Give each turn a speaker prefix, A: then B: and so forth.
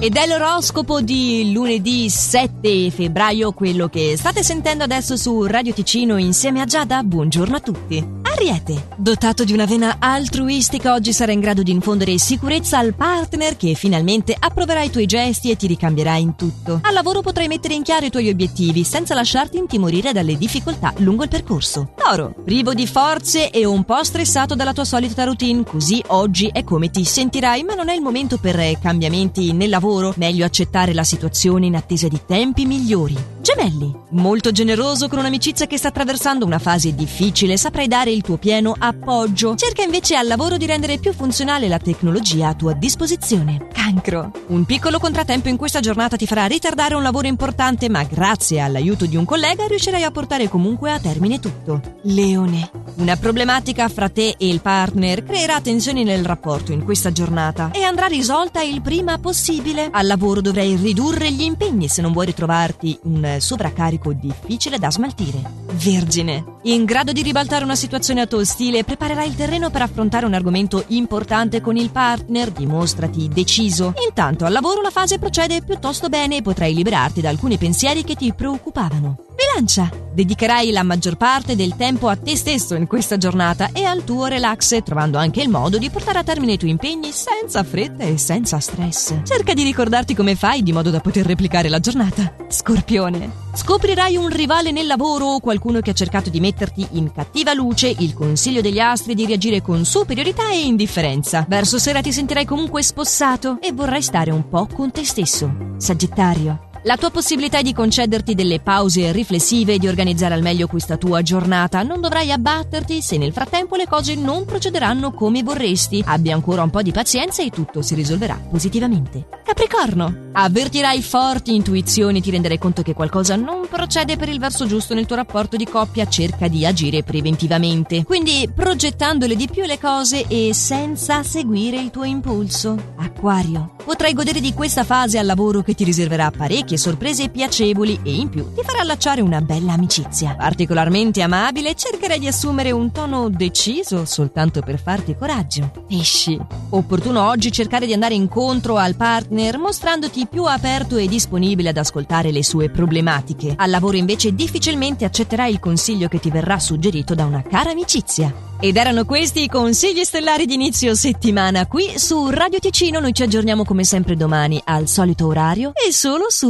A: Ed è l'oroscopo di lunedì 7 febbraio, quello che state sentendo adesso su Radio Ticino insieme a Giada. Buongiorno a tutti. Ariete, dotato di una vena altruistica, oggi sarà in grado di infondere sicurezza al partner che finalmente approverà i tuoi gesti e ti ricambierà in tutto. Al lavoro potrai mettere in chiaro i tuoi obiettivi senza lasciarti intimorire dalle difficoltà lungo il percorso. Toro, privo di forze e un po' stressato dalla tua solita routine, così oggi è come ti sentirai, ma non è il momento per cambiamenti nel lavoro lavoro, meglio accettare la situazione in attesa di tempi migliori. Gemelli, molto generoso con un'amicizia che sta attraversando una fase difficile, saprai dare il tuo pieno appoggio. Cerca invece al lavoro di rendere più funzionale la tecnologia a tua disposizione. Cancro, un piccolo contrattempo in questa giornata ti farà ritardare un lavoro importante, ma grazie all'aiuto di un collega riuscirai a portare comunque a termine tutto. Leone, una problematica fra te e il partner creerà tensioni nel rapporto in questa giornata e andrà risolta il prima possibile. Al lavoro dovrai ridurre gli impegni se non vuoi ritrovarti un sovraccarico difficile da smaltire. Vergine, in grado di ribaltare una situazione a tuo stile, preparerai il terreno per affrontare un argomento importante con il partner, dimostrati deciso. Intanto al lavoro la fase procede piuttosto bene e potrai liberarti da alcuni pensieri che ti preoccupavano. Bilancia! Dedicherai la maggior parte del tempo a te stesso in questa giornata e al tuo relax, trovando anche il modo di portare a termine i tuoi impegni senza fretta e senza stress. Cerca di ricordarti come fai di modo da poter replicare la giornata. Scorpione! Scoprirai un rivale nel lavoro o qualcuno che ha cercato di metterti in cattiva luce, il consiglio degli astri di reagire con superiorità e indifferenza. Verso sera ti sentirai comunque spossato e vorrai stare un po' con te stesso. Sagittario. La tua possibilità di concederti delle pause riflessive e di organizzare al meglio questa tua giornata. Non dovrai abbatterti se nel frattempo le cose non procederanno come vorresti. Abbi ancora un po' di pazienza e tutto si risolverà positivamente. Capricorno, avvertirai forti intuizioni, ti renderai conto che qualcosa non procede per il verso giusto nel tuo rapporto di coppia, cerca di agire preventivamente. Quindi progettandole di più le cose e senza seguire il tuo impulso. Acquario, potrai godere di questa fase al lavoro che ti riserverà parecchie sorprese piacevoli e in più ti farà allacciare una bella amicizia. Particolarmente amabile, cercherai di assumere un tono deciso soltanto per farti coraggio. Pesci. Opportuno oggi cercare di andare incontro al partner mostrandoti più aperto e disponibile ad ascoltare le sue problematiche. Al lavoro invece difficilmente accetterai il consiglio che ti verrà suggerito da una cara amicizia. Ed erano questi i consigli stellari di inizio settimana qui su Radio Ticino. Noi ci aggiorniamo come sempre domani al solito orario e solo su